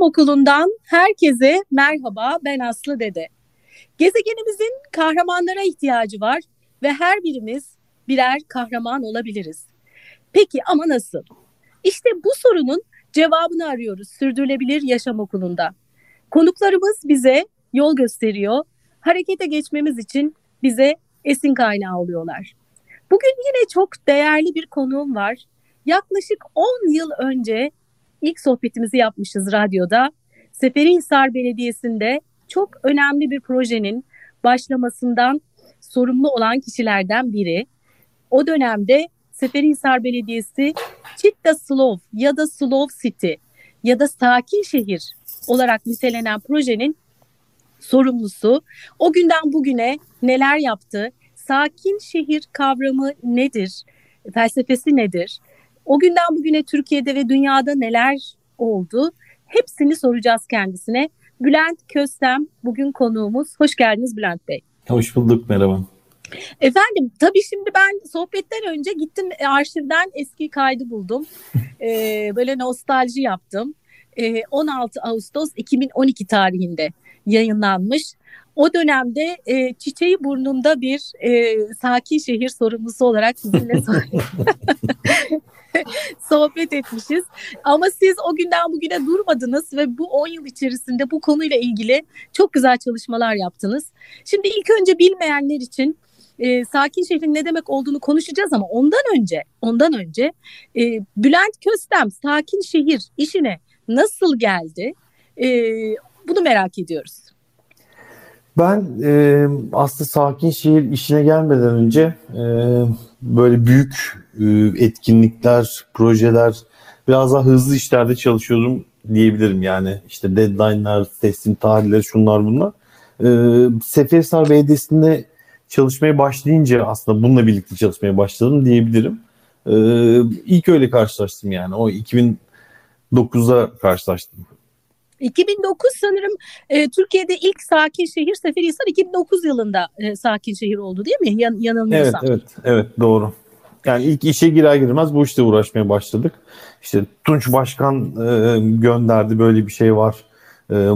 Yaşam Okulu'ndan herkese merhaba ben Aslı Dede. Gezegenimizin kahramanlara ihtiyacı var ve her birimiz birer kahraman olabiliriz. Peki ama nasıl? İşte bu sorunun cevabını arıyoruz Sürdürülebilir Yaşam Okulu'nda. Konuklarımız bize yol gösteriyor, harekete geçmemiz için bize esin kaynağı oluyorlar. Bugün yine çok değerli bir konuğum var. Yaklaşık 10 yıl önce ilk sohbetimizi yapmışız radyoda. Seferihisar Belediyesi'nde çok önemli bir projenin başlamasından sorumlu olan kişilerden biri. O dönemde Seferihisar Belediyesi Chitta Slov ya da Slov City ya da sakin şehir olarak nitelenen projenin sorumlusu. O günden bugüne neler yaptı? Sakin şehir kavramı nedir? Felsefesi nedir? O günden bugüne Türkiye'de ve dünyada neler oldu? Hepsini soracağız kendisine. Bülent Köstem bugün konuğumuz. Hoş geldiniz Bülent Bey. Hoş bulduk merhaba. Efendim tabii şimdi ben sohbetten önce gittim e, arşivden eski kaydı buldum. ee, böyle nostalji yaptım. Ee, 16 Ağustos 2012 tarihinde yayınlanmış. O dönemde e, çiçeği burnunda bir e, sakin şehir sorumlusu olarak sizinle sohbet etmişiz. Ama siz o günden bugüne durmadınız ve bu 10 yıl içerisinde bu konuyla ilgili çok güzel çalışmalar yaptınız. Şimdi ilk önce bilmeyenler için e, sakin şehrin ne demek olduğunu konuşacağız ama ondan önce ondan önce e, Bülent Köstem sakin şehir işine nasıl geldi? E, bunu merak ediyoruz. Ben e, aslında sakin şehir işine gelmeden önce e, böyle büyük e, etkinlikler, projeler, biraz daha hızlı işlerde çalışıyordum diyebilirim. Yani işte deadline'lar, teslim tarihleri şunlar bunlar. E, Seferihisar Belediyesi'nde çalışmaya başlayınca aslında bununla birlikte çalışmaya başladım diyebilirim. E, ilk öyle karşılaştım yani. O 2009'da karşılaştım. 2009 sanırım e, Türkiye'de ilk sakin şehir Seferihisar 2009 yılında e, sakin şehir oldu değil mi? Yan, yanılmıyorsam. Evet, evet, evet doğru. Yani ilk işe girer girmez bu işte uğraşmaya başladık. İşte Tunç Başkan e, gönderdi böyle bir şey var. E,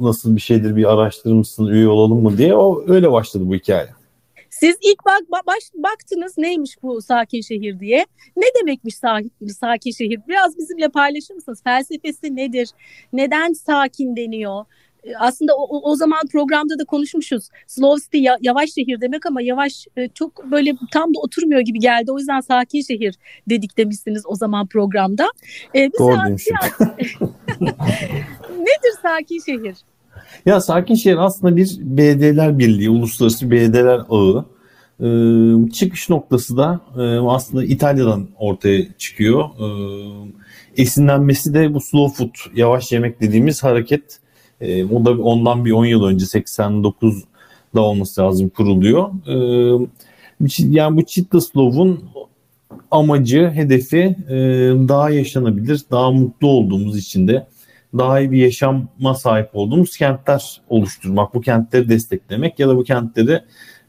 nasıl bir şeydir bir araştırır mısın, üye olalım mı diye. O öyle başladı bu hikaye. Siz ilk bak baş, baktınız neymiş bu sakin şehir diye. Ne demekmiş sakin, sakin şehir? Biraz bizimle paylaşır mısınız? Felsefesi nedir? Neden sakin deniyor? Ee, aslında o, o zaman programda da konuşmuşuz. Slow city yavaş şehir demek ama yavaş e, çok böyle tam da oturmuyor gibi geldi. O yüzden sakin şehir dedik demişsiniz o zaman programda. Ee, Doğru demişim. Nedir sakin şehir? Ya Sakin Şehir aslında bir BD'ler birliği, uluslararası BD'ler ağı. Ee, çıkış noktası da e, aslında İtalya'dan ortaya çıkıyor. Ee, esinlenmesi de bu slow food, yavaş yemek dediğimiz hareket. Ee, o da ondan bir 10 yıl önce 89'da olması lazım kuruluyor. Ee, yani bu Chitta Slow'un amacı, hedefi e, daha yaşanabilir, daha mutlu olduğumuz için de daha iyi bir yaşama sahip olduğumuz kentler oluşturmak, bu kentleri desteklemek ya da bu kentleri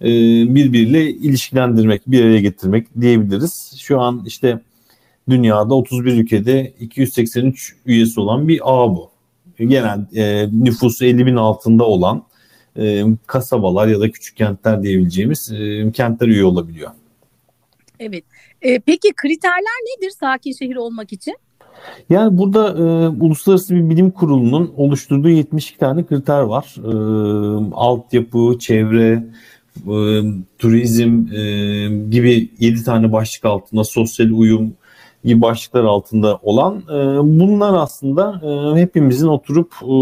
e, birbiriyle ilişkilendirmek, bir araya getirmek diyebiliriz. Şu an işte dünyada 31 ülkede 283 üyesi olan bir ağ bu. Genel e, nüfusu 50 bin altında olan e, kasabalar ya da küçük kentler diyebileceğimiz e, kentler üye olabiliyor. Evet. E, peki kriterler nedir sakin şehir olmak için? Yani burada e, uluslararası bir bilim kurulunun oluşturduğu 72 tane kriter var. E, altyapı, çevre, e, turizm e, gibi 7 tane başlık altında sosyal uyum gibi başlıklar altında olan e, bunlar aslında e, hepimizin oturup e,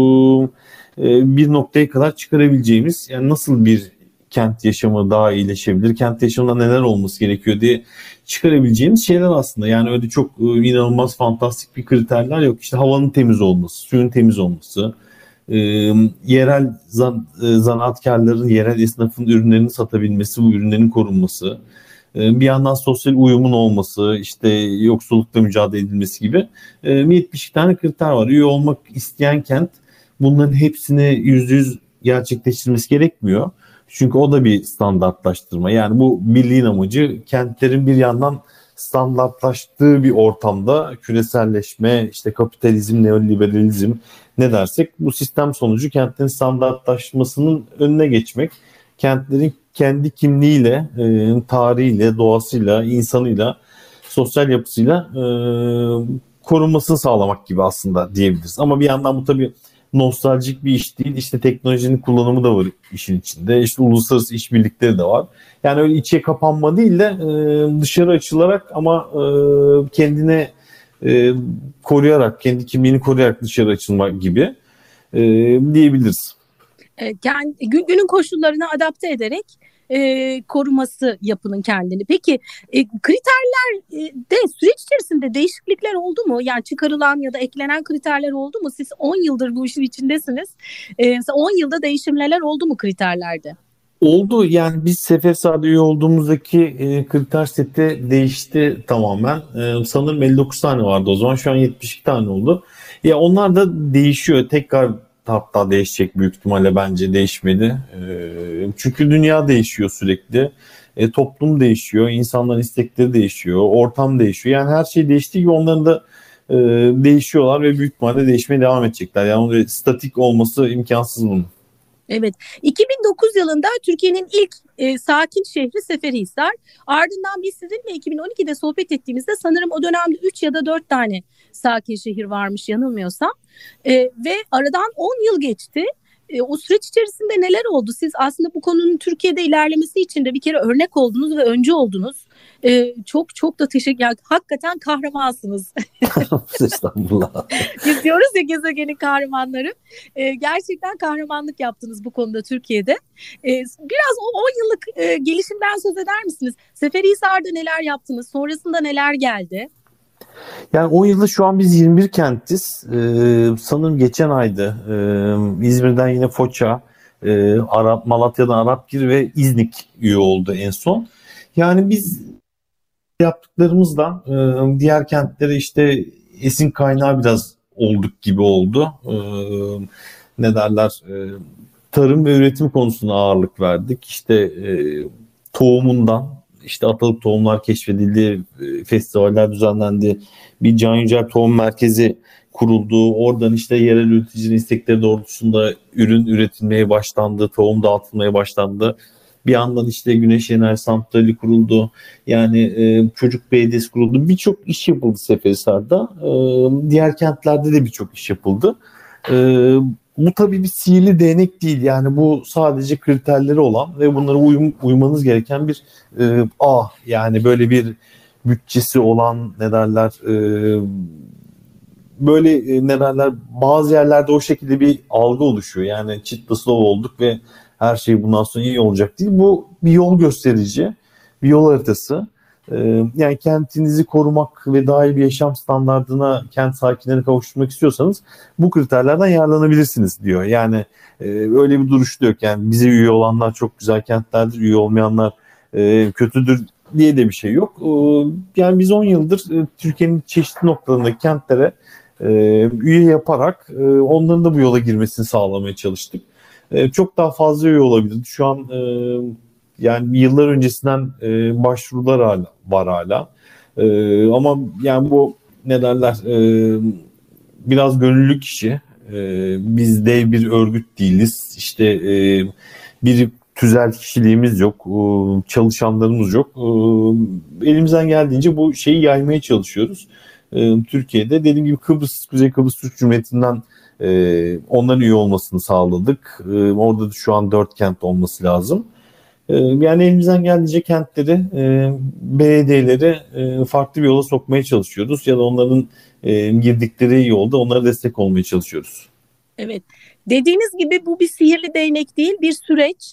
e bir noktaya kadar çıkarabileceğimiz yani nasıl bir kent yaşamı daha iyileşebilir, kent yaşamında neler olması gerekiyor diye çıkarabileceğimiz şeyler aslında. Yani öyle çok e, inanılmaz fantastik bir kriterler yok. İşte havanın temiz olması, suyun temiz olması, e, yerel zan, e, zanaatkarların, yerel esnafın ürünlerini satabilmesi, bu ürünlerin korunması, bir yandan sosyal uyumun olması, işte yoksullukla mücadele edilmesi gibi e, 72 tane kriter var. Üye olmak isteyen kent bunların hepsini yüzde yüz gerçekleştirmesi gerekmiyor. Çünkü o da bir standartlaştırma. Yani bu birliğin amacı kentlerin bir yandan standartlaştığı bir ortamda küreselleşme, işte kapitalizm, neoliberalizm ne dersek bu sistem sonucu kentlerin standartlaşmasının önüne geçmek, kentlerin kendi kimliğiyle, e, tarihiyle, doğasıyla, insanıyla, sosyal yapısıyla e, korunmasını sağlamak gibi aslında diyebiliriz. Ama bir yandan bu tabii nostaljik bir iş değil. İşte teknolojinin kullanımı da var işin içinde. İşte uluslararası işbirlikleri de var. Yani öyle içe kapanma değil de e, dışarı açılarak ama e, kendine e, koruyarak, kendi kimliğini koruyarak dışarı açılma gibi diyebiliriz. Kendi, günün koşullarına adapte ederek e, koruması yapının kendini. Peki e, kriterler e, süreç içerisinde değişiklikler oldu mu? Yani çıkarılan ya da eklenen kriterler oldu mu? Siz 10 yıldır bu işin içindesiniz. E, 10 yılda değişimler oldu mu kriterlerde? Oldu yani biz Sefesa'da üye olduğumuzdaki e, kriter seti değişti tamamen. E, sanırım 59 tane vardı o zaman şu an 72 tane oldu. Ya onlar da değişiyor. Tekrar hatta değişecek büyük ihtimalle bence değişmedi. E, çünkü dünya değişiyor sürekli. E, toplum değişiyor, insanların istekleri değişiyor, ortam değişiyor. Yani her şey değiştiği gibi onların da e, değişiyorlar ve büyük ihtimalle değişmeye devam edecekler. Yani statik olması imkansız bunun. Evet. 2009 yılında Türkiye'nin ilk e, sakin şehri Seferihisar. Ardından biz sizinle 2012'de sohbet ettiğimizde sanırım o dönemde 3 ya da 4 tane sakin şehir varmış yanılmıyorsam. E, ve aradan 10 yıl geçti. E, o süreç içerisinde neler oldu? Siz aslında bu konunun Türkiye'de ilerlemesi için de bir kere örnek oldunuz ve öncü oldunuz. E, çok çok da teşekkür ederim. Hakikaten kahramansınız. Estağfurullah. Biz diyoruz ya gezegenin kahramanları. E, gerçekten kahramanlık yaptınız bu konuda Türkiye'de. E, biraz o 10 yıllık e, gelişimden söz eder misiniz? Seferihisar'da neler yaptınız? Sonrasında neler geldi? Yani 10 yılda şu an biz 21 kentiz. Ee, sanırım geçen aydı ee, İzmir'den yine Foça, e, Arap, Malatya'dan Arapgir ve İznik üye oldu en son. Yani biz yaptıklarımızla e, diğer kentlere işte esin kaynağı biraz olduk gibi oldu. E, ne derler e, tarım ve üretim konusuna ağırlık verdik. İşte e, tohumundan işte atalık tohumlar keşfedildi, e, festivaller düzenlendi, bir Can Yücel Tohum Merkezi kuruldu. Oradan işte yerel üreticinin istekleri doğrultusunda ürün üretilmeye başlandı, tohum dağıtılmaya başlandı. Bir yandan işte Güneş Enerji Santrali kuruldu. Yani e, Çocuk Belediyesi kuruldu. Birçok iş yapıldı Seferihisar'da. E, diğer kentlerde de birçok iş yapıldı. E, bu tabii bir sihirli değnek değil. Yani bu sadece kriterleri olan ve bunlara uyum, uymanız gereken bir e, ah yani böyle bir bütçesi olan ne derler e, böyle e, ne derler bazı yerlerde o şekilde bir algı oluşuyor. Yani çıtlıslov olduk ve her şey bundan sonra iyi olacak değil. Bu bir yol gösterici, bir yol haritası. Ee, yani kentinizi korumak ve daha iyi bir yaşam standartına kent sakinlerini kavuşturmak istiyorsanız bu kriterlerden yararlanabilirsiniz diyor. Yani e, öyle bir duruş yok. Yani bize üye olanlar çok güzel kentlerdir, üye olmayanlar e, kötüdür diye de bir şey yok. E, yani biz 10 yıldır e, Türkiye'nin çeşitli noktalarındaki kentlere üye yaparak onların da bu yola girmesini sağlamaya çalıştık. Çok daha fazla üye olabilir. Şu an yani yıllar öncesinden e, başvurular hala, var hala. E, ama yani bu ne derler e, biraz gönüllü kişi. E, biz dev bir örgüt değiliz. İşte e, bir tüzel kişiliğimiz yok. E, çalışanlarımız yok. E, elimizden geldiğince bu şeyi yaymaya çalışıyoruz. E, Türkiye'de dediğim gibi Kıbrıs, Kuzey Kıbrıs Türk Cumhuriyeti'nden onların üye olmasını sağladık. Orada da şu an dört kent olması lazım. E, yani elimizden geldiğince kentleri, e, belediyeleri e, farklı bir yola sokmaya çalışıyoruz. Ya da onların e, girdikleri yolda onlara destek olmaya çalışıyoruz. Evet. Dediğiniz gibi bu bir sihirli değnek değil, bir süreç.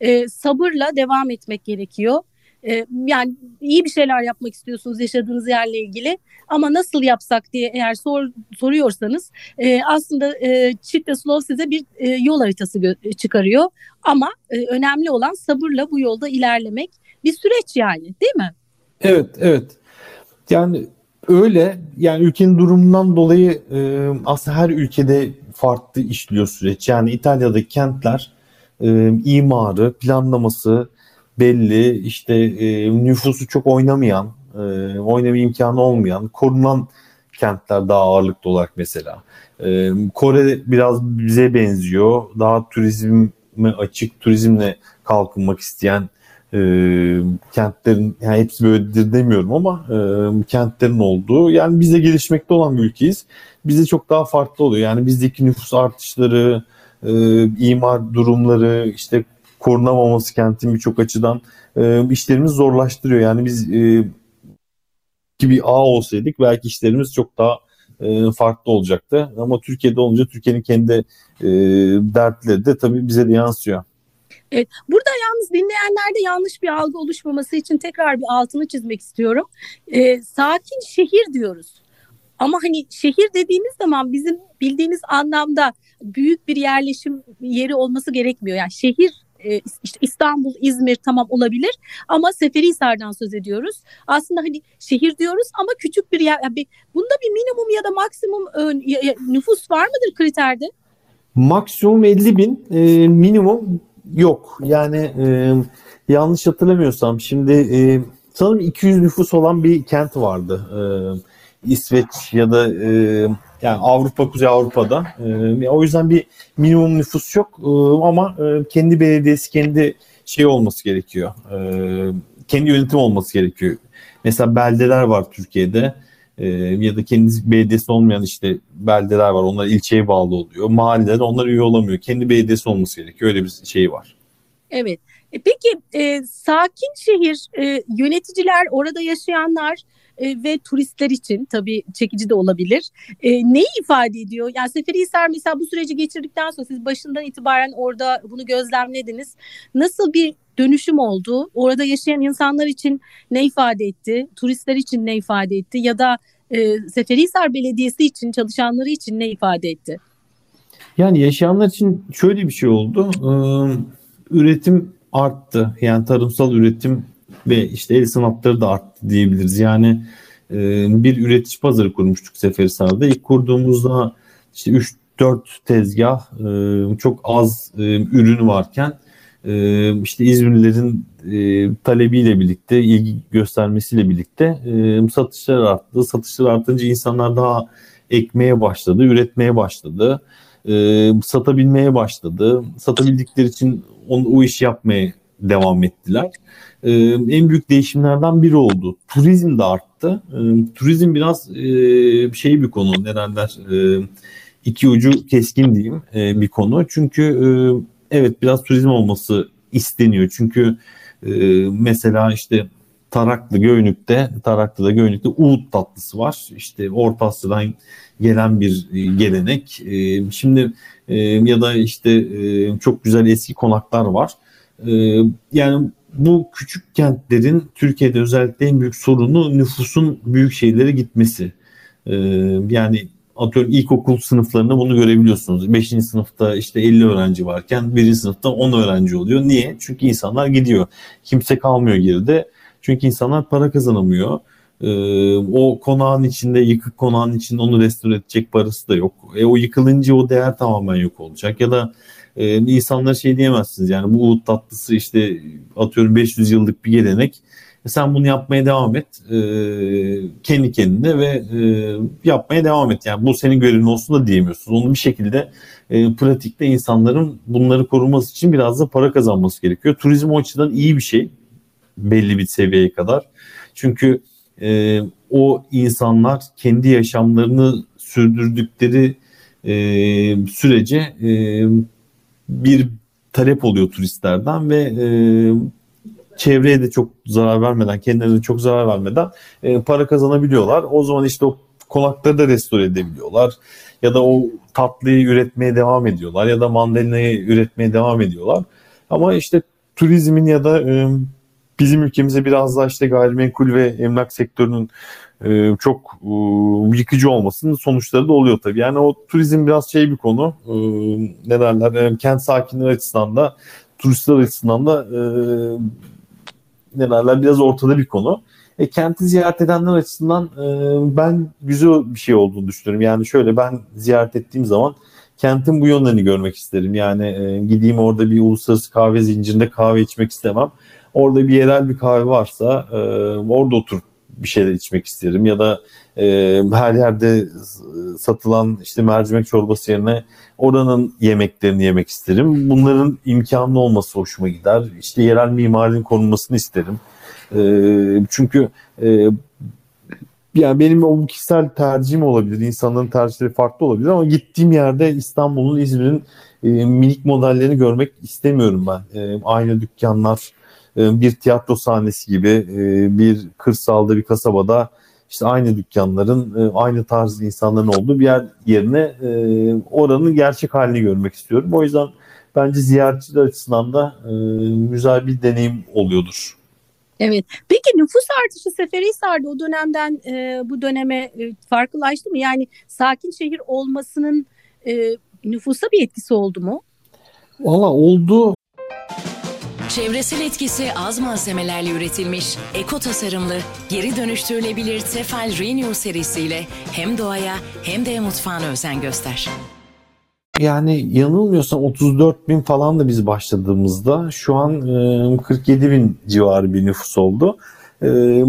E, sabırla devam etmek gerekiyor. E, yani iyi bir şeyler yapmak istiyorsunuz yaşadığınız yerle ilgili. Ama nasıl yapsak diye eğer sor, soruyorsanız e, aslında e, Çitle Slow size bir e, yol haritası çıkarıyor. Ama e, önemli olan sabırla bu yolda ilerlemek bir süreç yani değil mi? Evet evet. Yani öyle yani ülkenin durumundan dolayı e, aslında her ülkede farklı işliyor süreç. Yani İtalya'daki kentler e, imarı planlaması belli işte e, nüfusu çok oynamayan e, oynama imkanı olmayan, korunan kentler daha ağırlıklı olarak mesela. E, Kore biraz bize benziyor. Daha turizme açık, turizmle kalkınmak isteyen e, kentlerin yani hepsi böyledir demiyorum ama e, kentlerin olduğu yani bize gelişmekte olan bir ülkeyiz. Bize çok daha farklı oluyor. Yani bizdeki nüfus artışları, e, imar durumları, işte korunamaması kentin birçok açıdan e, işlerimiz zorlaştırıyor. Yani biz e, bir ağ olsaydık belki işlerimiz çok daha e, farklı olacaktı. Ama Türkiye'de olunca Türkiye'nin kendi e, dertleri de tabii bize de yansıyor. Evet, burada yalnız dinleyenlerde yanlış bir algı oluşmaması için tekrar bir altını çizmek istiyorum. Ee, sakin şehir diyoruz. Ama hani şehir dediğimiz zaman bizim bildiğimiz anlamda büyük bir yerleşim yeri olması gerekmiyor. Yani şehir e, işte İstanbul, İzmir tamam olabilir ama Seferihisar'dan söz ediyoruz. Aslında hani şehir diyoruz ama küçük bir yer. Yani bunda bir minimum ya da maksimum e, nüfus var mıdır kriterde? Maksimum 50 bin, e, minimum yok. Yani yanlış hatırlamıyorsam şimdi sanırım 200 nüfus olan bir kent vardı. İsveç ya da yani Avrupa, Kuzey Avrupa'da. E, o yüzden bir minimum nüfus yok e, ama e, kendi belediyesi, kendi şey olması gerekiyor. E, kendi yönetim olması gerekiyor. Mesela beldeler var Türkiye'de e, ya da kendi belediyesi olmayan işte beldeler var. Onlar ilçeye bağlı oluyor. Mahalleler onlar üye olamıyor. Kendi belediyesi olması gerekiyor. Öyle bir şey var. Evet. E, peki e, sakin şehir e, yöneticiler, orada yaşayanlar e, ve turistler için tabii çekici de olabilir. E, neyi ifade ediyor? Yani Seferihisar mesela bu süreci geçirdikten sonra siz başından itibaren orada bunu gözlemlediniz. Nasıl bir dönüşüm oldu? Orada yaşayan insanlar için ne ifade etti? Turistler için ne ifade etti? Ya da e, Seferihisar Belediyesi için, çalışanları için ne ifade etti? Yani yaşayanlar için şöyle bir şey oldu. Ee, üretim arttı. Yani tarımsal üretim ve işte el sanatları da arttı diyebiliriz. Yani e, bir üretici pazarı kurmuştuk Seferihisar'da. İlk kurduğumuzda işte 3-4 tezgah e, çok az e, ürün varken e, işte İzmirlilerin e, talebiyle birlikte, ilgi göstermesiyle birlikte e, satışlar arttı. Satışlar artınca insanlar daha ekmeye başladı, üretmeye başladı. E, satabilmeye başladı. Satabildikleri için onu, o işi yapmaya devam ettiler. Ee, en büyük değişimlerden biri oldu. Turizm de arttı. Ee, turizm biraz e, şey bir konu ne e, iki ucu keskin diyeyim e, bir konu. Çünkü e, evet biraz turizm olması isteniyor. Çünkü e, mesela işte Taraklı Göynük'te, Taraklı'da Göynük'te Uğut tatlısı var. İşte Orta Asya'dan gelen bir e, gelenek. E, şimdi e, ya da işte çok güzel eski konaklar var. E, yani bu küçük kentlerin Türkiye'de özellikle en büyük sorunu nüfusun büyük şehirlere gitmesi. Ee, yani atıyorum ilkokul sınıflarında bunu görebiliyorsunuz. 5. sınıfta işte 50 öğrenci varken 1. sınıfta 10 öğrenci oluyor. Niye? Çünkü insanlar gidiyor. Kimse kalmıyor geride. Çünkü insanlar para kazanamıyor. Ee, o konağın içinde, yıkık konağın içinde onu restore edecek parası da yok. E, o yıkılınca o değer tamamen yok olacak. Ya da e, insanlara şey diyemezsiniz yani bu Uğut tatlısı işte atıyorum 500 yıllık bir gelenek. E, sen bunu yapmaya devam et e, kendi kendine ve e, yapmaya devam et. Yani bu senin görevin olsun da diyemiyorsunuz. Onu bir şekilde e, pratikte insanların bunları koruması için biraz da para kazanması gerekiyor. Turizm o açıdan iyi bir şey belli bir seviyeye kadar. Çünkü e, o insanlar kendi yaşamlarını sürdürdükleri e, sürece e, bir talep oluyor turistlerden ve e, çevreye de çok zarar vermeden, kendilerine çok zarar vermeden e, para kazanabiliyorlar. O zaman işte o konakları da restore edebiliyorlar. Ya da o tatlıyı üretmeye devam ediyorlar ya da mandalinayı üretmeye devam ediyorlar. Ama işte turizmin ya da e, bizim ülkemize biraz daha işte gayrimenkul ve emlak sektörünün e, çok e, yıkıcı olmasının sonuçları da oluyor tabii. Yani o turizm biraz şey bir konu. E, ne derler? Kent sakinleri açısından da turistler açısından da ne derler? Biraz ortada bir konu. E, kenti ziyaret edenler açısından e, ben güzel bir şey olduğunu düşünüyorum. Yani şöyle ben ziyaret ettiğim zaman kentin bu yönlerini görmek isterim. Yani e, gideyim orada bir uluslararası kahve zincirinde kahve içmek istemem. Orada bir yerel bir kahve varsa e, orada oturup bir şeyler içmek isterim ya da e, her yerde satılan işte mercimek çorbası yerine oranın yemeklerini yemek isterim. Bunların imkanlı olması hoşuma gider. İşte yerel mimarinin korunmasını isterim. E, çünkü e, yani benim o kişisel tercihim olabilir. İnsanların tercihleri farklı olabilir ama gittiğim yerde İstanbul'un, İzmir'in e, minik modellerini görmek istemiyorum ben. E, aynı dükkanlar, bir tiyatro sahnesi gibi e, bir kırsalda bir kasabada işte aynı dükkanların e, aynı tarz insanların olduğu bir yer yerine oranın gerçek halini görmek istiyorum. O yüzden bence ziyaretçiler açısından da güzel bir deneyim oluyordur. Evet. Peki nüfus artışı Seferihisar'da o dönemden e, bu döneme e, farklılaştı mı? Yani sakin şehir olmasının e, nüfusa bir etkisi oldu mu? Valla oldu. Çevresel etkisi az malzemelerle üretilmiş, eko tasarımlı, geri dönüştürülebilir Tefal Renew serisiyle hem doğaya hem de mutfağına özen göster. Yani yanılmıyorsam 34 bin falan da biz başladığımızda şu an 47 bin civarı bir nüfus oldu.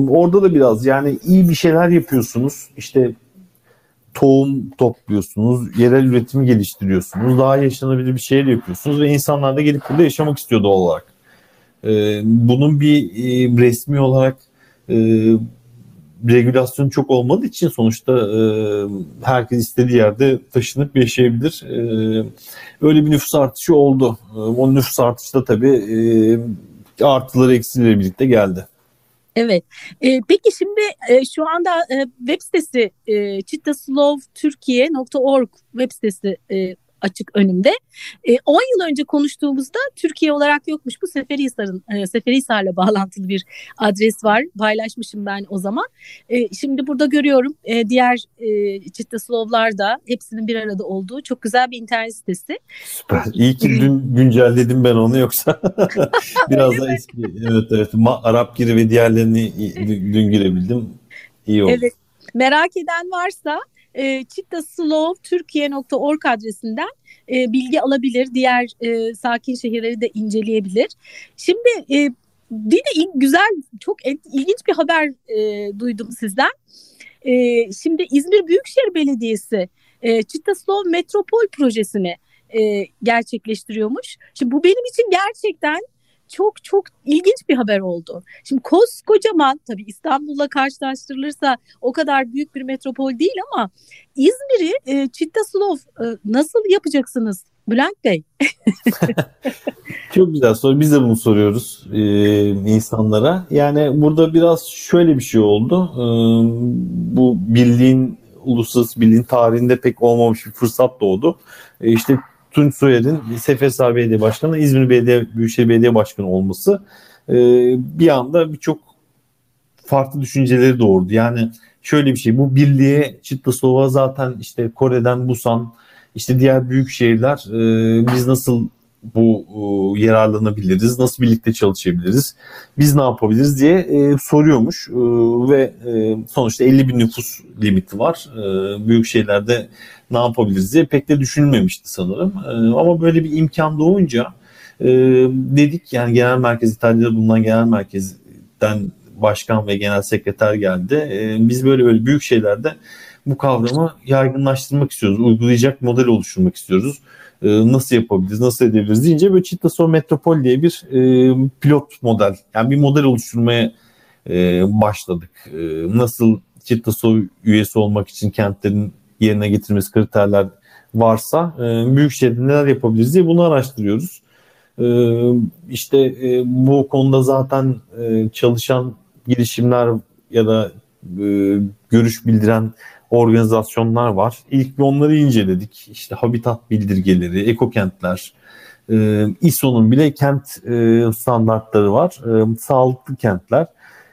Orada da biraz yani iyi bir şeyler yapıyorsunuz. İşte tohum topluyorsunuz, yerel üretimi geliştiriyorsunuz, daha yaşanabilir bir şeyler yapıyorsunuz ve insanlar da gelip burada yaşamak istiyor doğal olarak. Ee, bunun bir e, resmi olarak e, regülasyon çok olmadığı için sonuçta e, herkes istediği yerde taşınıp yaşayabilir. E, öyle bir nüfus artışı oldu. O nüfus artışı da tabii e, artıları eksileri birlikte geldi. Evet. E, peki şimdi e, şu anda e, web sitesi e, çitaslovtürkiye.org web sitesi e, açık önümde. 10 e, yıl önce konuştuğumuzda Türkiye olarak yokmuş bu Seferihisar'ın e, Seferihisar'la bağlantılı bir adres var. Paylaşmışım ben o zaman. E, şimdi burada görüyorum e, diğer e, Çittaslovlar da hepsinin bir arada olduğu çok güzel bir internet sitesi. Süper. İyi ki dün güncelledim ben onu yoksa biraz da eski. Evet evet. Ma, Arap giri ve diğerlerini dün girebildim. İyi oldu. Evet. Merak eden varsa e, çittaslovtürkiye.org adresinden e, bilgi alabilir. Diğer e, sakin şehirleri de inceleyebilir. Şimdi e, yine güzel, çok ilginç bir haber e, duydum sizden. E, şimdi İzmir Büyükşehir Belediyesi e, Çittaslov Metropol projesini e, gerçekleştiriyormuş. Şimdi bu benim için gerçekten çok çok ilginç bir haber oldu. Şimdi koskocaman tabii İstanbul'la karşılaştırılırsa o kadar büyük bir metropol değil ama İzmir'i e, Çittaslov e, nasıl yapacaksınız Bülent Bey? çok güzel soru. Biz de bunu soruyoruz e, insanlara. Yani burada biraz şöyle bir şey oldu. E, bu birliğin uluslararası birliğin tarihinde pek olmamış bir fırsat doğdu. E, işte Tunç Soyer'in Sefesar Belediye Başkanı, İzmir Belediye Büyükşehir Belediye Başkanı olması e, bir anda birçok farklı düşünceleri doğurdu. Yani şöyle bir şey bu birliğe Çitlasova zaten işte Kore'den Busan işte diğer büyük şehirler e, biz nasıl bu e, yararlanabiliriz, nasıl birlikte çalışabiliriz, biz ne yapabiliriz diye e, soruyormuş e, ve e, sonuçta 50 bin nüfus limiti var. E, büyük şehirlerde ne yapabiliriz diye pek de düşünülmemişti sanırım. E, ama böyle bir imkan doğunca e, dedik yani genel merkez İtalya'da bulunan genel merkezden başkan ve genel sekreter geldi. E, biz böyle böyle büyük şeylerde bu kavramı yaygınlaştırmak istiyoruz. Uygulayacak model oluşturmak istiyoruz. E, nasıl yapabiliriz, nasıl edebiliriz deyince böyle Çitlasov Metropol diye bir pilot model, yani bir model oluşturmaya başladık. Nasıl Çitlasov üyesi olmak için kentlerin yerine getirmesi kriterler varsa e, büyük şehirde neler yapabiliriz diye bunu araştırıyoruz. E, işte e, bu konuda zaten e, çalışan girişimler ya da e, görüş bildiren organizasyonlar var. İlk bir onları inceledik. İşte habitat bildirgeleri, ekokentler, e, ISO'nun bile kent e, standartları var. E, sağlıklı kentler.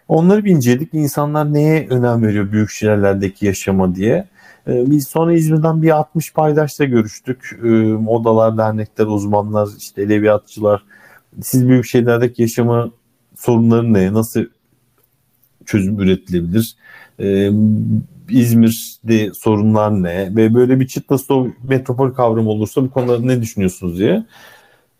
Onları bir inceledik. İnsanlar neye önem veriyor büyük şehirlerdeki yaşama diye. E, biz sonra İzmir'den bir 60 paydaşla görüştük. E, odalar, dernekler, uzmanlar, işte edebiyatçılar. Siz büyük şehirlerdeki yaşama sorunları ne? Nasıl çözüm üretilebilir? E, İzmir'de sorunlar ne ve böyle bir Çitlasov metropol kavramı olursa bu konuda ne düşünüyorsunuz diye.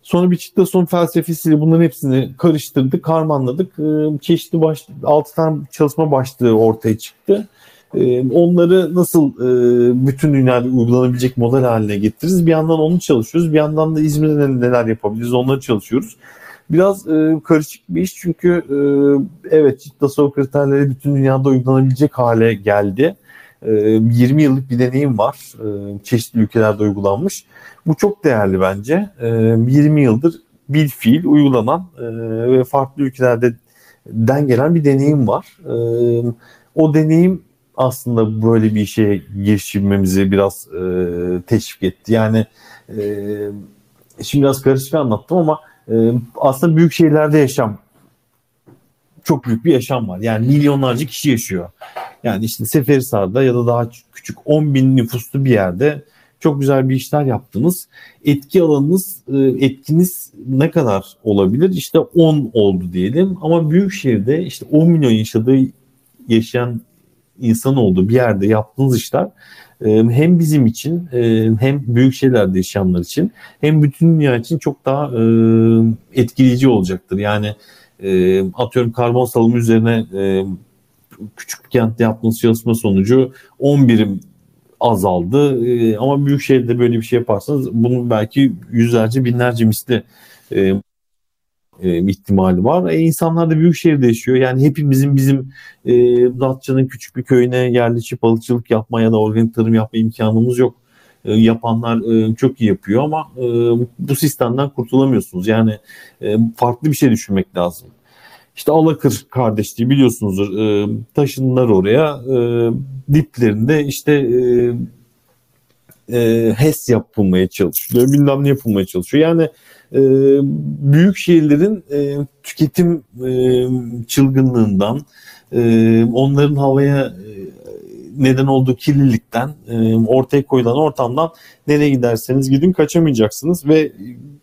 Sonra bir çıtta son felsefesiyle bunların hepsini karıştırdık, harmanladık. Ee, çeşitli baş, 6 tane çalışma başlığı ortaya çıktı. Ee, onları nasıl e, bütün dünyada uygulanabilecek model haline getiririz? Bir yandan onu çalışıyoruz. Bir yandan da İzmir'de neler yapabiliriz onları çalışıyoruz. Biraz e, karışık bir iş çünkü e, evet Citta kriterleri bütün dünyada uygulanabilecek hale geldi. 20 yıllık bir deneyim var. Çeşitli ülkelerde uygulanmış. Bu çok değerli bence. 20 yıldır bir fiil uygulanan ve farklı ülkelerde den gelen bir deneyim var. O deneyim aslında böyle bir işe girişimimizi biraz teşvik etti. Yani şimdi biraz karışık anlattım ama aslında büyük şehirlerde yaşam çok büyük bir yaşam var. Yani milyonlarca kişi yaşıyor. Yani işte Seferihisar'da ya da daha küçük 10 bin nüfuslu bir yerde çok güzel bir işler yaptınız. Etki alanınız, e, etkiniz ne kadar olabilir? İşte 10 oldu diyelim. Ama büyük şehirde işte 10 milyon yaşadığı yaşayan insan olduğu bir yerde yaptığınız işler e, hem bizim için e, hem büyük şehirlerde yaşayanlar için hem bütün dünya için çok daha etkileyici olacaktır. Yani atıyorum karbon salımı üzerine küçük bir kentte yaptığınız çalışma sonucu 10 birim azaldı. E, ama büyük şehirde böyle bir şey yaparsanız bunun belki yüzlerce binlerce misli e, ihtimali var. E, insanlar da büyük şehirde yaşıyor. Yani hepimizin bizim e, Datça'nın küçük bir köyüne yerleşip balıkçılık yapma ya da organik tarım yapma imkanımız yok. E, yapanlar e, çok iyi yapıyor ama e, bu sistemden kurtulamıyorsunuz. Yani e, farklı bir şey düşünmek lazım. İşte Alakır kardeşliği biliyorsunuzdur. E, taşındılar oraya. E, diplerinde işte e, e, HES yapılmaya çalışılıyor. Bilmem ne yapılmaya çalışıyor. Yani e, büyük şehirlerin e, tüketim e, çılgınlığından, e, onların havaya e, neden olduğu kirlilikten, e, ortaya koyulan ortamdan nereye giderseniz gidin kaçamayacaksınız ve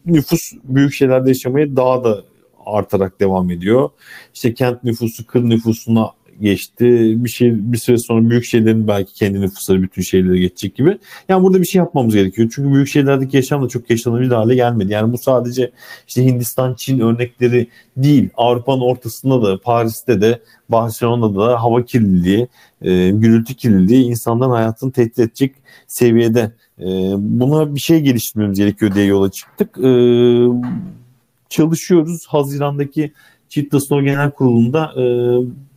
nüfus büyük şehirlerde yaşamaya daha da artarak devam ediyor. İşte kent nüfusu kır nüfusuna geçti. Bir şey bir süre sonra büyük şehirlerin belki kendi nüfusları bütün şehirlere geçecek gibi. Yani burada bir şey yapmamız gerekiyor. Çünkü büyük şehirlerdeki yaşam da çok yaşanabilir hale gelmedi. Yani bu sadece işte Hindistan, Çin örnekleri değil. Avrupa'nın ortasında da Paris'te de Barcelona'da da hava kirliliği, e, gürültü kirliliği insanların hayatını tehdit edecek seviyede. E, buna bir şey geliştirmemiz gerekiyor diye yola çıktık. E, çalışıyoruz. Haziran'daki Çift Genel Kurulu'nda e,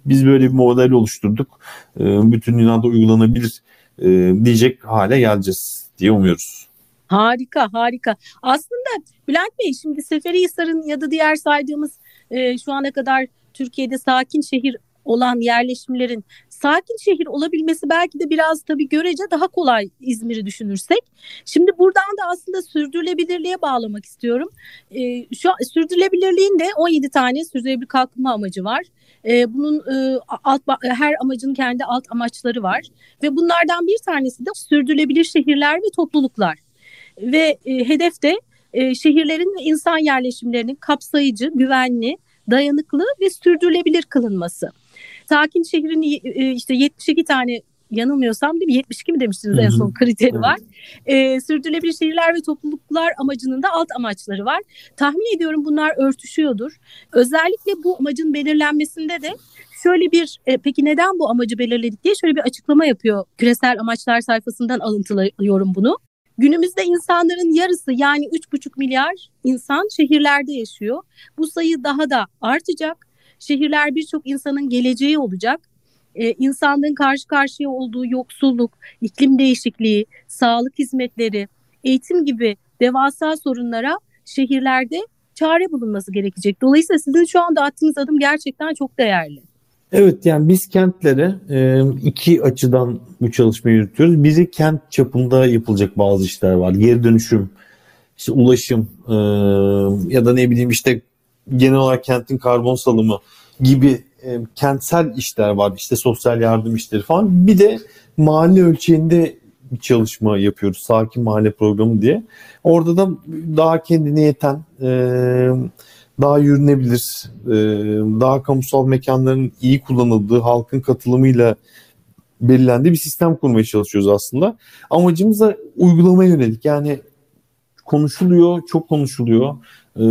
biz böyle bir model oluşturduk. E, bütün dünyada uygulanabilir e, diyecek hale geleceğiz diye umuyoruz. Harika harika. Aslında Bülent Bey şimdi Seferihisar'ın ya da diğer saydığımız e, şu ana kadar Türkiye'de sakin şehir olan yerleşimlerin sakin şehir olabilmesi belki de biraz tabii görece daha kolay İzmir'i düşünürsek. Şimdi buradan da aslında sürdürülebilirliğe bağlamak istiyorum. E, şu sürdürülebilirliğin de 17 tane sürdürülebilir kalkınma amacı var. E, bunun e, alt her amacın kendi alt amaçları var ve bunlardan bir tanesi de sürdürülebilir şehirler ve topluluklar. Ve e, hedef de e, şehirlerin ve insan yerleşimlerinin kapsayıcı, güvenli, dayanıklı ve sürdürülebilir kılınması. Sakin şehrin e, işte 72 tane yanılmıyorsam değil mi 72 mi demiştiniz en son kriteri var. E, sürdürülebilir şehirler ve topluluklar amacının da alt amaçları var. Tahmin ediyorum bunlar örtüşüyordur. Özellikle bu amacın belirlenmesinde de şöyle bir e, peki neden bu amacı belirledik diye şöyle bir açıklama yapıyor. Küresel amaçlar sayfasından alıntılıyorum bunu. Günümüzde insanların yarısı yani 3,5 milyar insan şehirlerde yaşıyor. Bu sayı daha da artacak. Şehirler birçok insanın geleceği olacak. Ee, insanlığın karşı karşıya olduğu yoksulluk, iklim değişikliği, sağlık hizmetleri, eğitim gibi devasa sorunlara şehirlerde çare bulunması gerekecek. Dolayısıyla sizin şu anda attığınız adım gerçekten çok değerli. Evet yani biz kentlere e, iki açıdan bu çalışmayı yürütüyoruz. Biri kent çapında yapılacak bazı işler var. Geri dönüşüm, işte ulaşım e, ya da ne bileyim işte genel olarak kentin karbon salımı gibi e, kentsel işler var. İşte sosyal yardım işleri falan. Bir de mahalle ölçeğinde bir çalışma yapıyoruz. Sakin Mahalle Programı diye. Orada da daha kendine yeten, e, daha yürünebilir, e, daha kamusal mekanların iyi kullanıldığı, halkın katılımıyla belirlendiği bir sistem kurmaya çalışıyoruz aslında. Amacımız da uygulamaya yönelik. Yani konuşuluyor, çok konuşuluyor. E,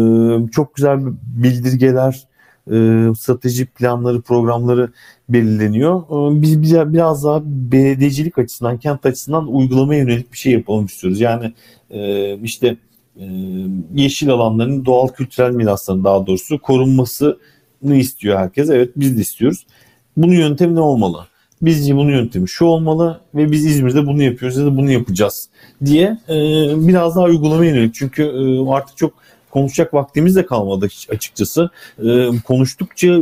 çok güzel bildirgeler, e, strateji planları, programları belirleniyor. E, biz biraz daha belediyecilik açısından, kent açısından uygulamaya yönelik bir şey yapalım istiyoruz. Yani e, işte e, yeşil alanların doğal kültürel mirasların daha doğrusu korunmasını istiyor herkes. Evet biz de istiyoruz. Bunun yöntemi ne olmalı? Bizce bunun yöntemi şu olmalı ve biz İzmir'de bunu yapıyoruz ya da bunu yapacağız diye e, biraz daha uygulamaya yönelik. Çünkü e, artık çok konuşacak vaktimiz de kalmadı açıkçası. E, konuştukça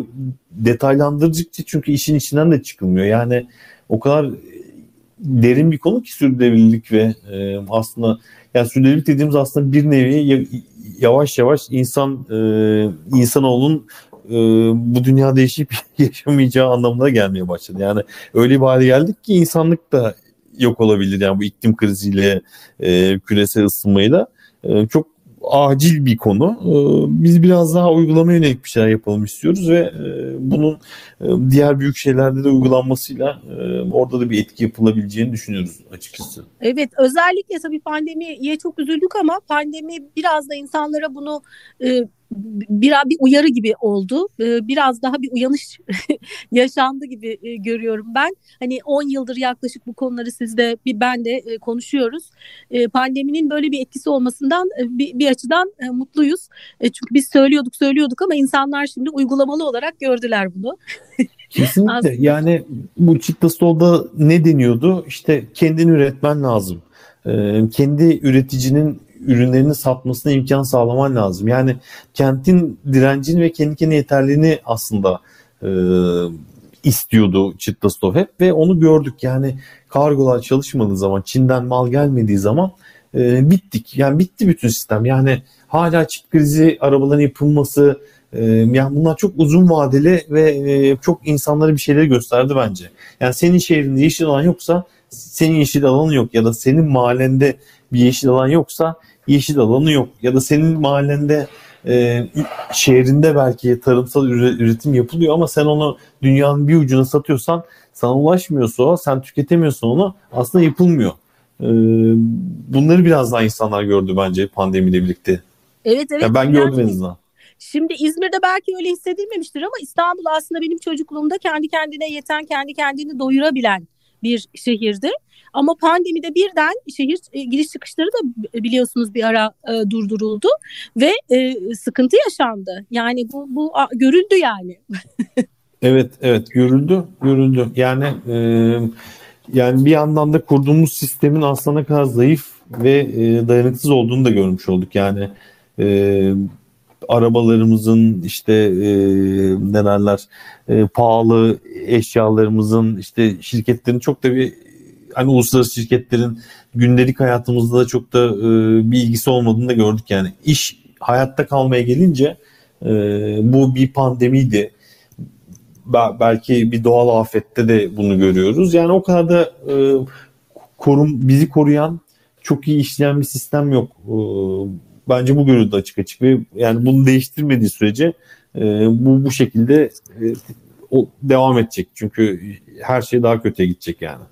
detaylandırdıkça çünkü işin içinden de çıkılmıyor. Yani o kadar derin bir konu ki sürdürülebilirlik ve e, aslında yani sürdürülebilirlik dediğimiz aslında bir nevi yavaş yavaş insan e, insanoğlunun e, bu dünyada yaşayıp yaşamayacağı anlamına gelmeye başladı. Yani öyle bir hale geldik ki insanlık da yok olabilir yani bu iklim kriziyle e, küresel ısınmayla e, çok acil bir konu. Ee, biz biraz daha uygulama yönelik bir şeyler yapalım istiyoruz ve e, bunun e, diğer büyük şeylerde de uygulanmasıyla e, orada da bir etki yapılabileceğini düşünüyoruz açıkçası. Evet özellikle tabii pandemiye çok üzüldük ama pandemi biraz da insanlara bunu bir, bir uyarı gibi oldu. Ee, biraz daha bir uyanış yaşandı gibi e, görüyorum ben. Hani 10 yıldır yaklaşık bu konuları sizde bir ben de e, konuşuyoruz. E, pandeminin böyle bir etkisi olmasından bir, bir açıdan mutluyuz. Çünkü biz söylüyorduk söylüyorduk ama insanlar şimdi uygulamalı olarak gördüler bunu. Kesinlikle. yani bu Çittastol'da ne deniyordu? İşte kendini üretmen lazım. Kendi üreticinin ürünlerini satmasına imkan sağlaman lazım. Yani kentin direncini ve kendi kendine yeterliğini aslında e, istiyordu Çitlastov hep ve onu gördük. Yani kargolar çalışmadığı zaman, Çin'den mal gelmediği zaman e, bittik. Yani bitti bütün sistem. Yani hala çift krizi arabaların yapılması, e, yani bunlar çok uzun vadeli ve e, çok insanlara bir şeyleri gösterdi bence. Yani senin şehrinde yeşil alan yoksa senin yeşil alanın yok ya da senin mahallende bir yeşil alan yoksa yeşil alanı yok. Ya da senin mahallende e, şehrinde belki tarımsal üretim yapılıyor ama sen onu dünyanın bir ucuna satıyorsan sana ulaşmıyorsa o, sen tüketemiyorsan onu aslında yapılmıyor. E, bunları biraz daha insanlar gördü bence pandemiyle birlikte. Evet evet. Yani ben gördüm en azından. Şimdi İzmir'de belki öyle hissedilmemiştir ama İstanbul aslında benim çocukluğumda kendi kendine yeten, kendi kendini doyurabilen bir şehirdi. Ama pandemide birden şehir e, giriş çıkışları da biliyorsunuz bir ara e, durduruldu ve e, sıkıntı yaşandı. Yani bu bu a, görüldü yani. evet evet görüldü görüldü. Yani e, yani bir yandan da kurduğumuz sistemin aslında ne kadar zayıf ve e, dayanıksız olduğunu da görmüş olduk. Yani e, arabalarımızın işte e, ne e, pahalı eşyalarımızın işte şirketlerin çok da bir hani uluslararası şirketlerin gündelik hayatımızda da çok da e, bir ilgisi olmadığını da gördük yani. iş hayatta kalmaya gelince e, bu bir pandemiydi. Belki bir doğal afette de bunu görüyoruz. Yani o kadar da e, korum bizi koruyan çok iyi işleyen bir sistem yok. E, bence bu görüldü açık açık ve yani bunu değiştirmediği sürece e, bu bu şekilde e, o devam edecek. Çünkü her şey daha kötüye gidecek yani.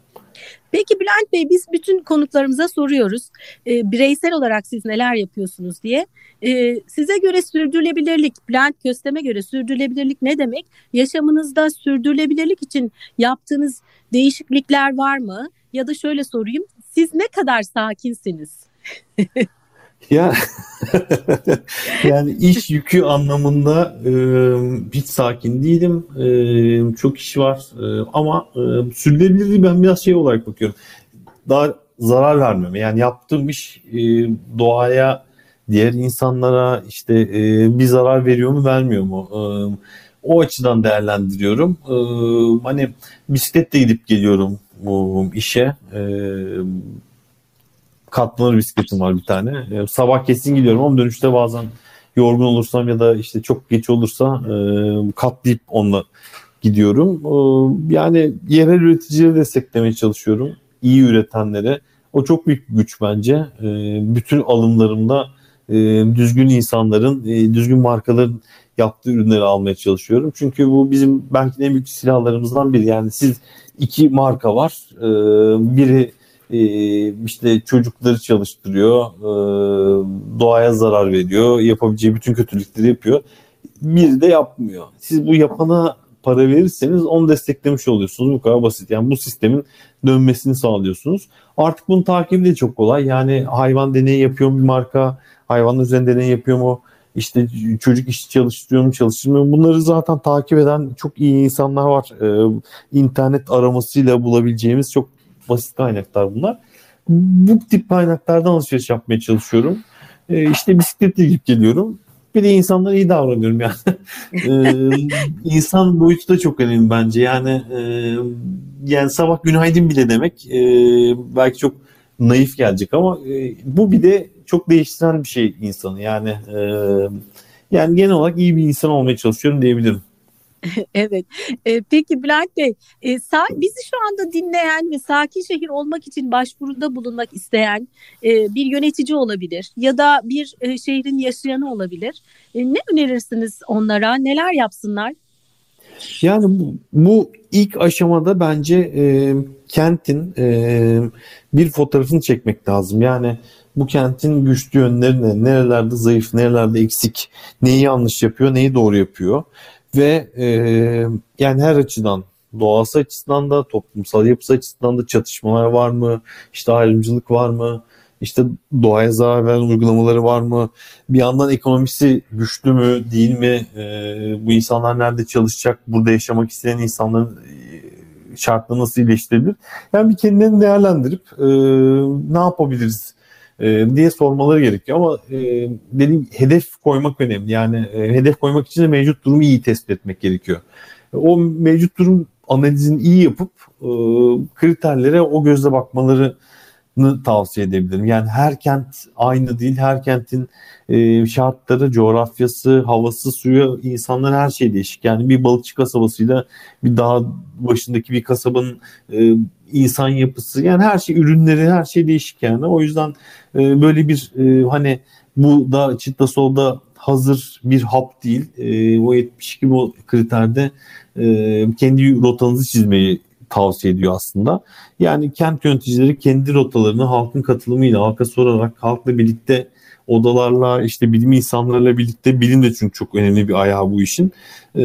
Peki Bülent Bey biz bütün konuklarımıza soruyoruz. E, bireysel olarak siz neler yapıyorsunuz diye. E, size göre sürdürülebilirlik, Bülent Köstem'e göre sürdürülebilirlik ne demek? Yaşamınızda sürdürülebilirlik için yaptığınız değişiklikler var mı? Ya da şöyle sorayım, siz ne kadar sakinsiniz? Ya yani iş yükü anlamında e, hiç sakin değilim. E, çok iş var e, ama e, sürdürülebilirliği ben biraz şey olarak bakıyorum. Daha zarar vermeme. Yani yaptığım iş e, doğaya, diğer insanlara işte e, bir zarar veriyor mu, vermiyor mu? E, o açıdan değerlendiriyorum. E, hani bisikletle gidip geliyorum bu işe. E, katlanır bisikletim var bir tane. E, sabah kesin gidiyorum ama dönüşte bazen yorgun olursam ya da işte çok geç olursa e, katlayıp onunla gidiyorum. E, yani yerel üreticileri desteklemeye çalışıyorum. İyi üretenlere. O çok büyük güç bence. E, bütün alımlarımda e, düzgün insanların, e, düzgün markaların yaptığı ürünleri almaya çalışıyorum. Çünkü bu bizim belki en büyük silahlarımızdan biri. Yani siz iki marka var. E, biri işte çocukları çalıştırıyor, e, doğaya zarar veriyor, yapabileceği bütün kötülükleri yapıyor. Bir de yapmıyor. Siz bu yapana para verirseniz onu desteklemiş oluyorsunuz. Bu kadar basit. Yani bu sistemin dönmesini sağlıyorsunuz. Artık bunu takibi de çok kolay. Yani hayvan deneyi yapıyor mu bir marka? Hayvan üzerinde deney yapıyor mu? İşte çocuk işi çalıştırıyor mu çalıştırmıyor mu? Bunları zaten takip eden çok iyi insanlar var. Ee, internet aramasıyla bulabileceğimiz çok basit kaynaklar bunlar. Bu tip kaynaklardan alışveriş yapmaya çalışıyorum. Ee, işte bisikletle gidip geliyorum. Bir de insanlara iyi davranıyorum yani. ee, insan boyutu da çok önemli bence. Yani e, yani sabah günaydın bile demek e, belki çok naif gelecek ama e, bu bir de çok değiştiren bir şey insanı. Yani e, yani genel olarak iyi bir insan olmaya çalışıyorum diyebilirim. evet. E, peki Bülent Bey, e, sa- bizi şu anda dinleyen ve sakin şehir olmak için başvuruda bulunmak isteyen e, bir yönetici olabilir ya da bir e, şehrin yaşayanı olabilir. E, ne önerirsiniz onlara? Neler yapsınlar? Yani bu, bu ilk aşamada bence e, kentin e, bir fotoğrafını çekmek lazım. Yani bu kentin güçlü yönleri ne? Nerelerde zayıf, nerelerde eksik, neyi yanlış yapıyor, neyi doğru yapıyor. Ve e, yani her açıdan doğası açısından da toplumsal yapısı açısından da çatışmalar var mı? İşte ayrımcılık var mı? İşte doğaya zarar veren uygulamaları var mı? Bir yandan ekonomisi güçlü mü değil mi? E, bu insanlar nerede çalışacak? Burada yaşamak isteyen insanların e, şartları nasıl iyileştirilir? Yani bir kendilerini değerlendirip e, ne yapabiliriz e, diye sormaları gerekiyor. Ama e, dediğim hedef koymak önemli. Yani e, hedef koymak için de mevcut durumu iyi tespit etmek gerekiyor. O mevcut durum analizini iyi yapıp e, kriterlere o gözle bakmaları tavsiye edebilirim. Yani her kent aynı değil. Her kentin e, şartları, coğrafyası, havası, suyu, insanların her şey değişik. Yani bir balıkçı kasabasıyla bir dağ başındaki bir kasabanın e, insan yapısı yani her şey ürünleri her şey değişik yani. O yüzden e, böyle bir e, hani bu da Çitta Sol'da hazır bir hap değil. E, o 72 kriterde e, kendi rotanızı çizmeyi tavsiye ediyor aslında. Yani kent yöneticileri kendi rotalarını halkın katılımıyla, halka sorarak, halkla birlikte odalarla işte bilim insanlarıyla birlikte bilim de çünkü çok önemli bir ayağı bu işin. Ee,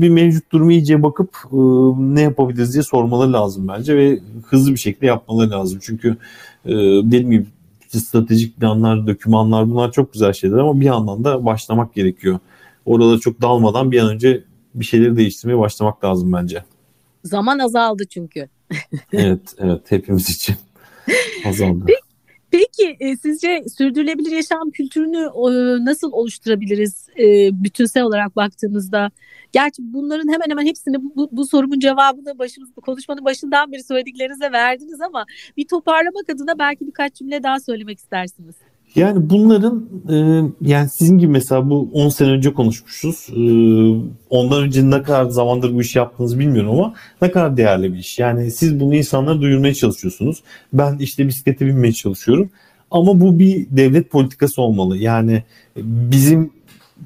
bir mevcut durumu iyice bakıp e, ne yapabiliriz diye sormaları lazım bence ve hızlı bir şekilde yapmaları lazım. Çünkü e, dediğim gibi stratejik planlar, dokümanlar bunlar çok güzel şeyler ama bir yandan da başlamak gerekiyor. Orada çok dalmadan bir an önce bir şeyleri değiştirmeye başlamak lazım bence. Zaman azaldı çünkü. evet, evet hepimiz için azaldı. Peki, Peki e, sizce sürdürülebilir yaşam kültürünü e, nasıl oluşturabiliriz e, bütünsel olarak baktığımızda? Gerçi bunların hemen hemen hepsini bu, bu sorumun cevabını başımız konuşmanın başından beri söylediklerinize verdiniz ama bir toparlamak adına belki birkaç cümle daha söylemek istersiniz. Yani bunların e, yani sizin gibi mesela bu 10 sene önce konuşmuşuz. E, ondan önce ne kadar zamandır bu işi yaptığınızı bilmiyorum ama ne kadar değerli bir iş. Yani siz bunu insanlara duyurmaya çalışıyorsunuz. Ben işte bisiklete binmeye çalışıyorum. Ama bu bir devlet politikası olmalı. Yani bizim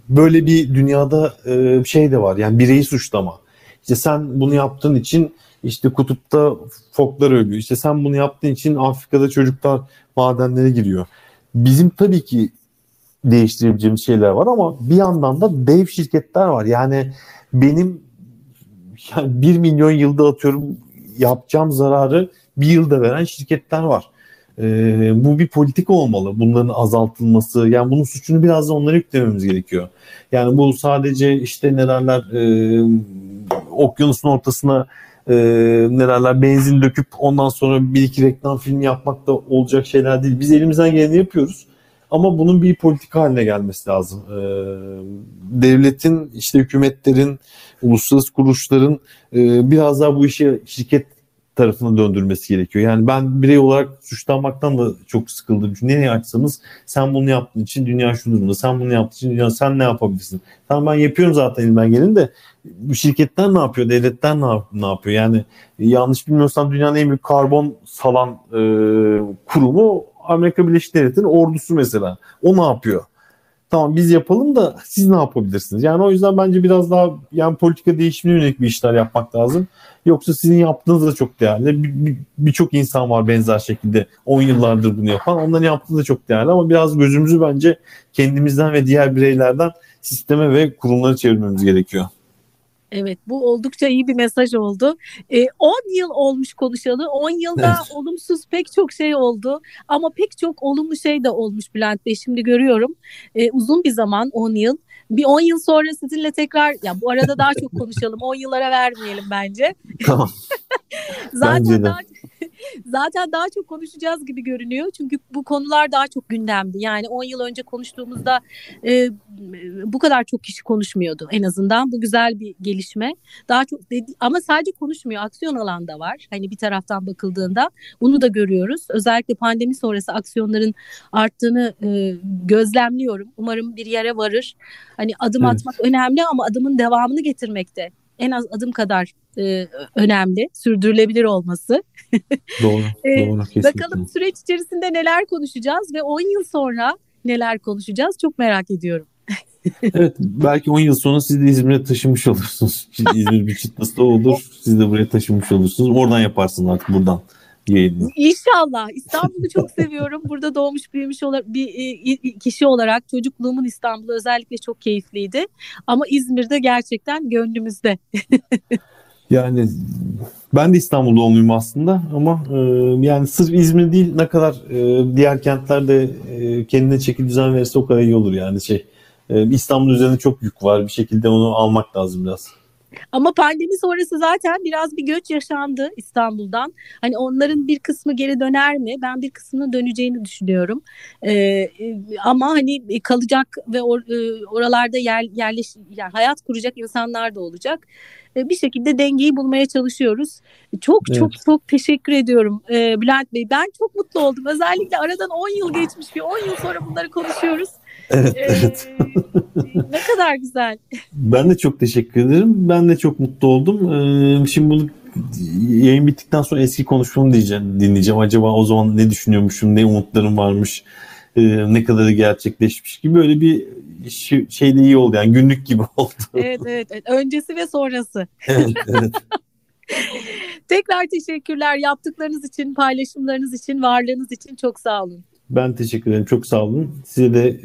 böyle bir dünyada e, şey de var. Yani bireyi suçlama. İşte sen bunu yaptığın için işte kutupta foklar ölüyor. İşte sen bunu yaptığın için Afrika'da çocuklar madenlere giriyor bizim tabii ki değiştirebileceğimiz şeyler var ama bir yandan da dev şirketler var. Yani benim yani 1 milyon yılda atıyorum yapacağım zararı bir yılda veren şirketler var. Ee, bu bir politika olmalı. Bunların azaltılması. Yani bunun suçunu biraz da onlara yüklememiz gerekiyor. Yani bu sadece işte ne derler e, okyanusun ortasına e, ne derler benzin döküp ondan sonra bir iki reklam filmi yapmak da olacak şeyler değil. Biz elimizden geleni yapıyoruz. Ama bunun bir politika haline gelmesi lazım. Ee, devletin, işte hükümetlerin, uluslararası kuruluşların e, biraz daha bu işi şirket tarafına döndürmesi gerekiyor. Yani ben birey olarak suçlanmaktan da çok sıkıldım. Çünkü nereye açsanız sen bunu yaptığın için dünya şu durumda. Sen bunu yaptığın için dünya sen ne yapabilirsin? Tamam ben yapıyorum zaten elimden gelin de bu şirketler ne yapıyor? Devletler ne, ne yapıyor? Yani yanlış bilmiyorsam dünyanın en büyük karbon salan e, kurumu Amerika Birleşik Devletleri'nin ordusu mesela. O ne yapıyor? tamam biz yapalım da siz ne yapabilirsiniz? Yani o yüzden bence biraz daha yani politika değişimine yönelik bir işler yapmak lazım. Yoksa sizin yaptığınız da çok değerli. Birçok bir, bir insan var benzer şekilde 10 yıllardır bunu yapan. Onların yaptığı da çok değerli ama biraz gözümüzü bence kendimizden ve diğer bireylerden sisteme ve kurumlara çevirmemiz gerekiyor. Evet bu oldukça iyi bir mesaj oldu. 10 e, yıl olmuş konuşalı. 10 yılda evet. olumsuz pek çok şey oldu. Ama pek çok olumlu şey de olmuş Bülent Bey. Şimdi görüyorum. E, uzun bir zaman 10 yıl. Bir 10 yıl sonra sizinle tekrar ya bu arada daha çok konuşalım. 10 yıllara vermeyelim bence. Tamam. zaten bence de. daha zaten daha çok konuşacağız gibi görünüyor. Çünkü bu konular daha çok gündemdi. Yani 10 yıl önce konuştuğumuzda e, bu kadar çok kişi konuşmuyordu en azından. Bu güzel bir gelişme. Daha çok dedi, ama sadece konuşmuyor. Aksiyon alanda var. Hani bir taraftan bakıldığında bunu da görüyoruz. Özellikle pandemi sonrası aksiyonların arttığını e, gözlemliyorum. Umarım bir yere varır. Hani adım evet. atmak önemli ama adımın devamını getirmekte en az adım kadar e, önemli. Sürdürülebilir olması. Doğru, e, doğru kesinlikle. Bakalım süreç içerisinde neler konuşacağız ve 10 yıl sonra neler konuşacağız çok merak ediyorum. evet belki 10 yıl sonra siz de İzmir'e taşımış olursunuz. Şimdi İzmir bir çıtlısı olur. Siz de buraya taşımış olursunuz. Oradan yaparsınız artık buradan yayını. İnşallah. İstanbul'u çok seviyorum. Burada doğmuş büyümüş bir e, kişi olarak çocukluğumun İstanbul'u özellikle çok keyifliydi. Ama İzmir'de gerçekten gönlümüzde. yani ben de İstanbul doğumluyum aslında ama e, yani sırf İzmir değil ne kadar e, diğer kentlerde e, kendine çeki düzen verirse o kadar iyi olur yani şey. E, İstanbul üzerinde çok yük var bir şekilde onu almak lazım biraz. Ama pandemi sonrası zaten biraz bir göç yaşandı İstanbul'dan. Hani onların bir kısmı geri döner mi? Ben bir kısmının döneceğini düşünüyorum. Ee, ama hani kalacak ve or, e, oralarda yer, yerleş, yani hayat kuracak insanlar da olacak. Ee, bir şekilde dengeyi bulmaya çalışıyoruz. Çok evet. çok çok teşekkür ediyorum ee, Bülent Bey. Ben çok mutlu oldum. Özellikle aradan 10 yıl geçmiş bir 10 yıl sonra bunları konuşuyoruz. Evet, ee, evet. ne kadar güzel. Ben de çok teşekkür ederim. Ben de çok mutlu oldum. Ee, şimdi bunu yayın bittikten sonra eski konuşmamı diyeceğim, dinleyeceğim. Acaba o zaman ne düşünüyormuşum, ne umutlarım varmış, e, ne kadarı gerçekleşmiş gibi böyle bir şey de iyi oldu yani günlük gibi oldu. Evet evet, evet. öncesi ve sonrası. evet evet. Tekrar teşekkürler yaptıklarınız için, paylaşımlarınız için, varlığınız için çok sağ olun. Ben teşekkür ederim. Çok sağ olun. Size de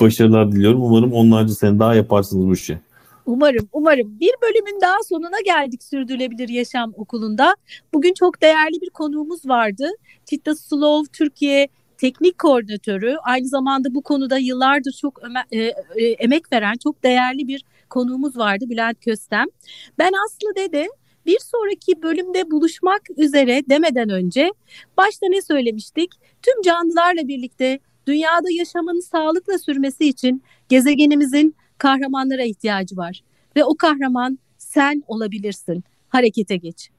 başarılar diliyorum. Umarım onlarca sene daha yaparsınız bu işi. Umarım, umarım. Bir bölümün daha sonuna geldik Sürdürülebilir Yaşam Okulu'nda. Bugün çok değerli bir konuğumuz vardı. Titta Slov Türkiye teknik koordinatörü. Aynı zamanda bu konuda yıllardır çok e, e, emek veren çok değerli bir konuğumuz vardı Bülent Köstem. Ben Aslı Dede bir sonraki bölümde buluşmak üzere demeden önce başta ne söylemiştik? Tüm canlılarla birlikte dünyada yaşamın sağlıkla sürmesi için gezegenimizin kahramanlara ihtiyacı var. Ve o kahraman sen olabilirsin. Harekete geç.